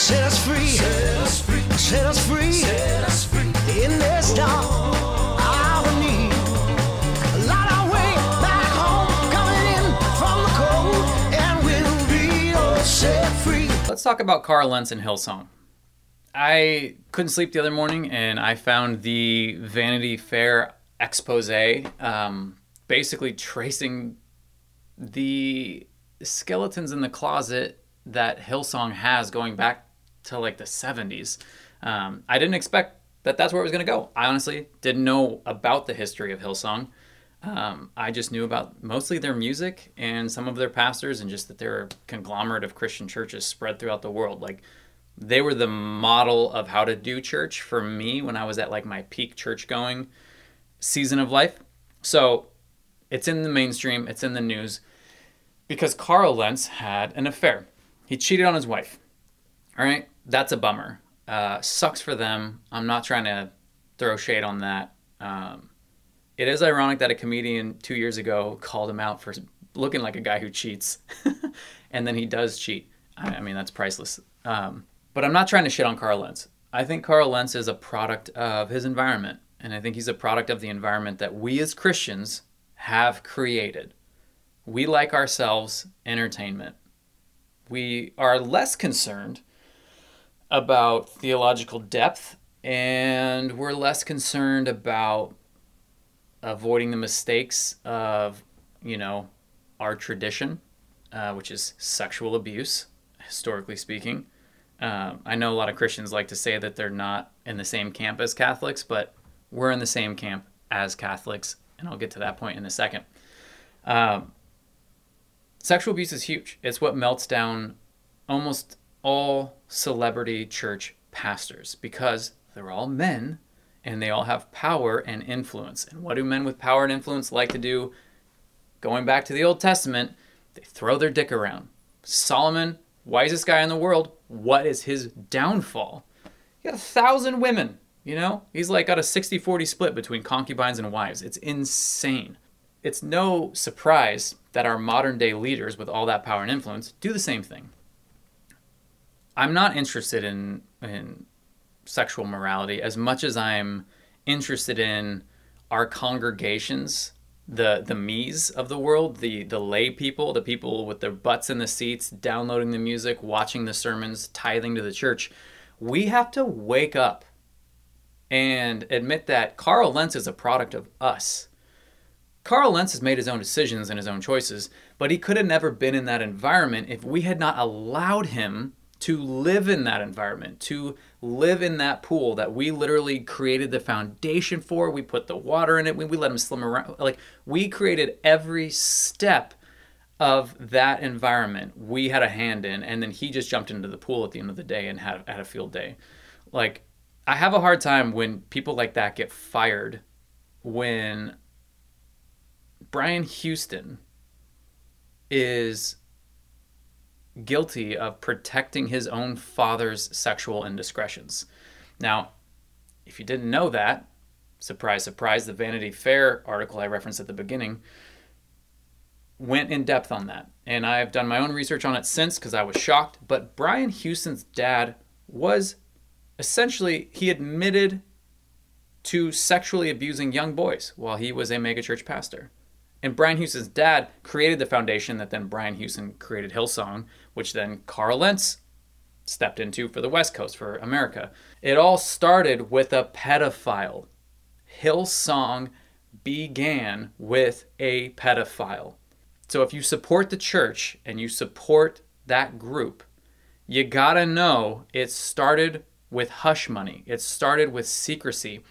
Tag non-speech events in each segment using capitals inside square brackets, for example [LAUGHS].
set us free. Set us free. In this dark. Let's talk about Carl Lentz and Hillsong. I couldn't sleep the other morning and I found the Vanity Fair expose um, basically tracing the skeletons in the closet that Hillsong has going back to like the 70s. Um, I didn't expect that that's where it was going to go. I honestly didn't know about the history of Hillsong. Um, I just knew about mostly their music and some of their pastors, and just that they're a conglomerate of Christian churches spread throughout the world. Like they were the model of how to do church for me when I was at like my peak church going season of life. So it's in the mainstream, it's in the news because Carl Lentz had an affair. He cheated on his wife. All right, that's a bummer. Uh, sucks for them. I'm not trying to throw shade on that. Um, it is ironic that a comedian two years ago called him out for looking like a guy who cheats, [LAUGHS] and then he does cheat. I, I mean, that's priceless. Um, but I'm not trying to shit on Carl Lentz. I think Carl Lentz is a product of his environment, and I think he's a product of the environment that we as Christians have created. We like ourselves entertainment. We are less concerned about theological depth, and we're less concerned about avoiding the mistakes of, you know, our tradition, uh, which is sexual abuse, historically speaking. Um, I know a lot of Christians like to say that they're not in the same camp as Catholics, but we're in the same camp as Catholics, and I'll get to that point in a second. Um, sexual abuse is huge. It's what melts down almost all celebrity church pastors because they're all men and they all have power and influence. And what do men with power and influence like to do? Going back to the Old Testament, they throw their dick around. Solomon, wisest guy in the world, what is his downfall? He got a thousand women, you know? He's like got a 60 40 split between concubines and wives. It's insane. It's no surprise that our modern day leaders with all that power and influence do the same thing. I'm not interested in, in sexual morality as much as I'm interested in our congregations the the me's of the world, the the lay people, the people with their butts in the seats, downloading the music, watching the sermons, tithing to the church, we have to wake up and admit that Carl Lentz is a product of us. Carl Lentz has made his own decisions and his own choices, but he could have never been in that environment if we had not allowed him to live in that environment, to live in that pool that we literally created the foundation for. We put the water in it. We, we let him swim around. Like we created every step of that environment. We had a hand in, and then he just jumped into the pool at the end of the day and had, had a field day. Like I have a hard time when people like that get fired when Brian Houston is guilty of protecting his own father's sexual indiscretions. Now, if you didn't know that, surprise, surprise, the Vanity Fair article I referenced at the beginning went in depth on that. And I've done my own research on it since because I was shocked. But Brian Houston's dad was essentially, he admitted to sexually abusing young boys while he was a megachurch pastor. And Brian Houston's dad created the foundation that then Brian Houston created Hillsong, which then Carl Lentz stepped into for the West Coast, for America. It all started with a pedophile. Hillsong began with a pedophile. So if you support the church and you support that group, you gotta know it started with hush money. It started with secrecy.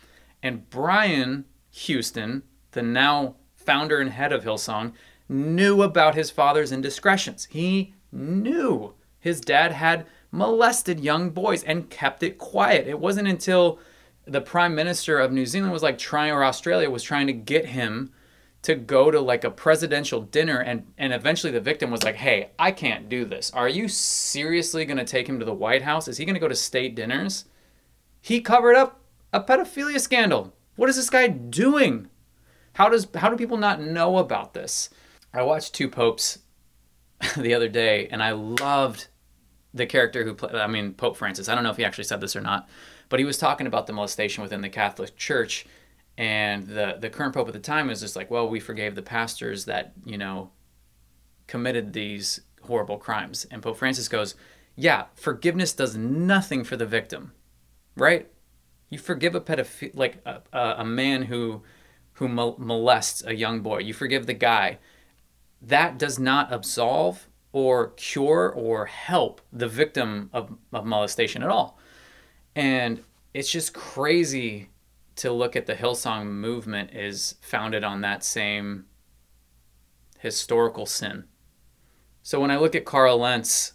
And Brian Houston, the now founder and head of Hillsong, knew about his father's indiscretions. He knew his dad had molested young boys and kept it quiet. It wasn't until the prime minister of New Zealand was like trying, or Australia was trying to get him to go to like a presidential dinner and and eventually the victim was like hey i can't do this. Are you seriously going to take him to the white house? Is he going to go to state dinners? He covered up a pedophilia scandal. What is this guy doing how does how do people not know about this i watched two popes [LAUGHS] the other day and I loved the character who played, I mean, Pope Francis, I don't know if he actually said this or not, but he was talking about the molestation within the Catholic Church. And the, the current Pope at the time was just like, well, we forgave the pastors that, you know, committed these horrible crimes. And Pope Francis goes, yeah, forgiveness does nothing for the victim, right? You forgive a pedophile, like a, a, a man who who molests a young boy. You forgive the guy. That does not absolve or cure or help the victim of, of molestation at all. And it's just crazy to look at the Hillsong movement is founded on that same historical sin. So when I look at Carl Lentz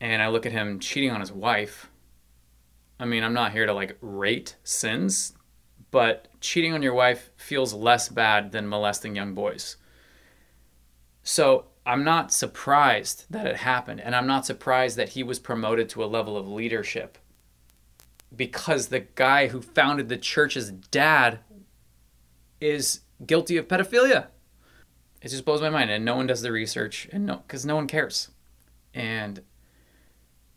and I look at him cheating on his wife, I mean, I'm not here to like rate sins, but cheating on your wife feels less bad than molesting young boys. So I'm not surprised that it happened, and I'm not surprised that he was promoted to a level of leadership because the guy who founded the church's dad is guilty of pedophilia. It just blows my mind, and no one does the research, and no, because no one cares, and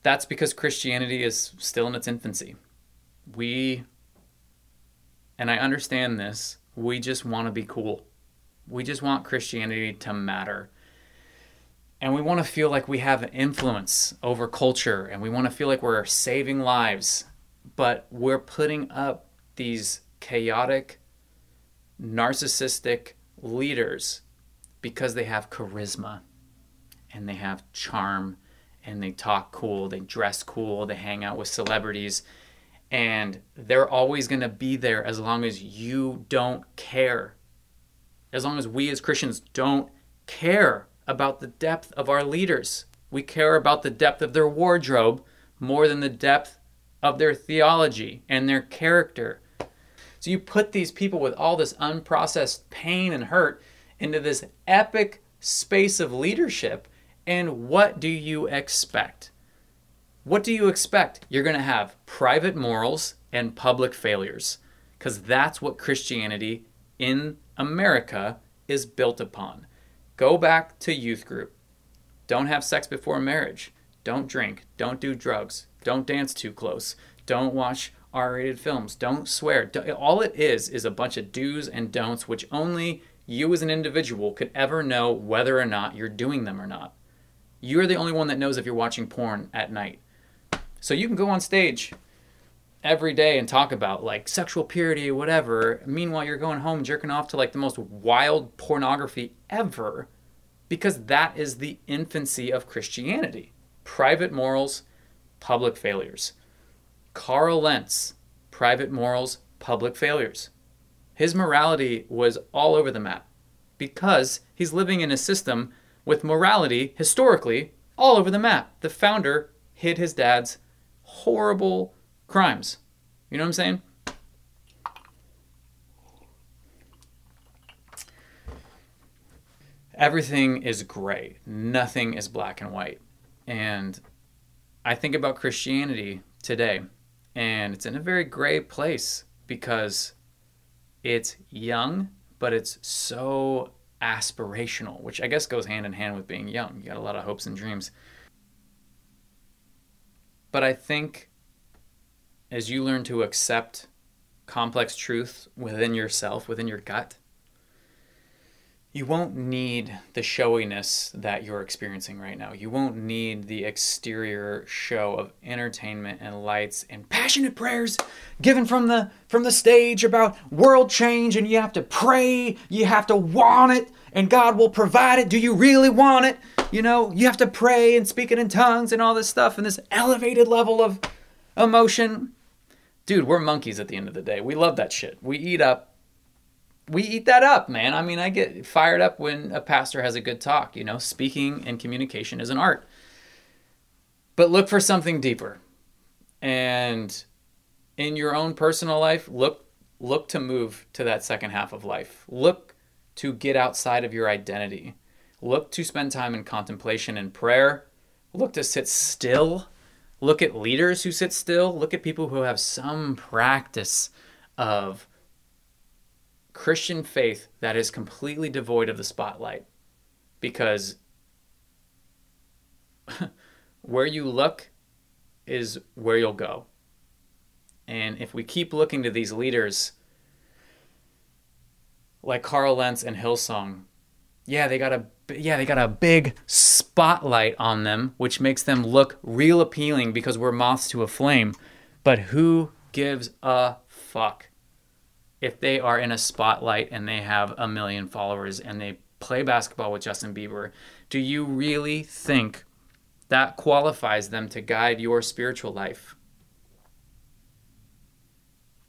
that's because Christianity is still in its infancy. We and I understand this, we just want to be cool. We just want Christianity to matter. And we want to feel like we have influence over culture and we want to feel like we're saving lives. But we're putting up these chaotic, narcissistic leaders because they have charisma and they have charm and they talk cool, they dress cool, they hang out with celebrities and they're always going to be there as long as you don't care. As long as we as Christians don't care about the depth of our leaders. We care about the depth of their wardrobe more than the depth of their theology and their character. So you put these people with all this unprocessed pain and hurt into this epic space of leadership, and what do you expect? What do you expect? You're going to have private morals and public failures because that's what Christianity in America is built upon. Go back to youth group. Don't have sex before marriage. Don't drink. Don't do drugs. Don't dance too close. Don't watch R rated films. Don't swear. All it is is a bunch of do's and don'ts, which only you as an individual could ever know whether or not you're doing them or not. You're the only one that knows if you're watching porn at night. So you can go on stage every day and talk about like sexual purity, whatever. Meanwhile, you're going home jerking off to like the most wild pornography ever because that is the infancy of Christianity. Private morals, public failures. Carl Lentz, private morals, public failures. His morality was all over the map because he's living in a system with morality historically all over the map. The founder hid his dad's horrible crimes. You know what I'm saying? Everything is gray. Nothing is black and white. And I think about Christianity today, and it's in a very gray place because it's young, but it's so aspirational, which I guess goes hand in hand with being young. You got a lot of hopes and dreams. But I think as you learn to accept complex truth within yourself, within your gut, you won't need the showiness that you're experiencing right now. You won't need the exterior show of entertainment and lights and passionate prayers given from the from the stage about world change and you have to pray, you have to want it and God will provide it. Do you really want it? You know, you have to pray and speak it in tongues and all this stuff and this elevated level of emotion. Dude, we're monkeys at the end of the day. We love that shit. We eat up we eat that up, man. I mean, I get fired up when a pastor has a good talk, you know, speaking and communication is an art. But look for something deeper. And in your own personal life, look look to move to that second half of life. Look to get outside of your identity. Look to spend time in contemplation and prayer. Look to sit still. Look at leaders who sit still. Look at people who have some practice of Christian faith that is completely devoid of the spotlight. Because [LAUGHS] Where you look is where you'll go. And if we keep looking to these leaders like Carl Lentz and Hillsong, yeah, they got a yeah, they got a big spotlight on them, which makes them look real appealing because we're moths to a flame. But who gives a fuck if they are in a spotlight and they have a million followers and they play basketball with Justin Bieber? Do you really think that qualifies them to guide your spiritual life?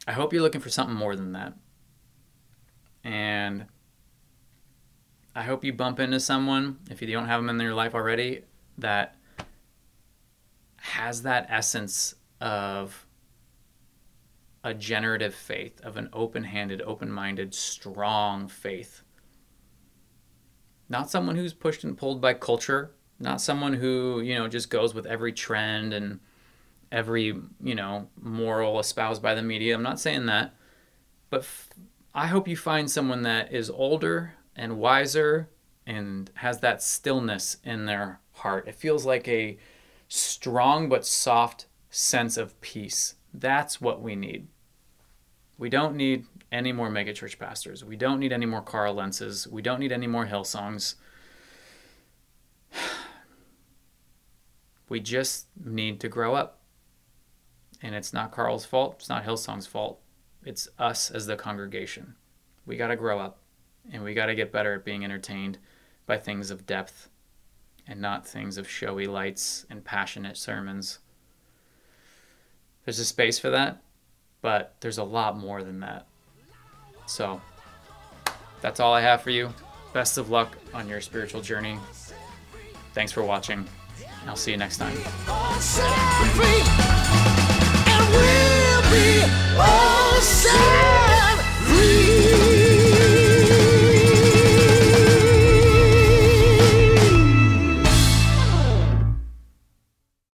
I hope you're looking for something more than that. And I hope you bump into someone, if you don't have them in your life already, that has that essence of a generative faith, of an open handed, open minded, strong faith. Not someone who's pushed and pulled by culture, not someone who, you know, just goes with every trend and every, you know, moral espoused by the media. I'm not saying that. But f- I hope you find someone that is older, and wiser and has that stillness in their heart. It feels like a strong but soft sense of peace. That's what we need. We don't need any more megachurch pastors. We don't need any more Carl Lentzes. We don't need any more Hillsongs. [SIGHS] We just need to grow up. And it's not Carl's fault. It's not Hillsong's fault. It's us as the congregation. We got to grow up. And we got to get better at being entertained by things of depth and not things of showy lights and passionate sermons. There's a space for that, but there's a lot more than that. So that's all I have for you. Best of luck on your spiritual journey. Thanks for watching. I'll see you next time.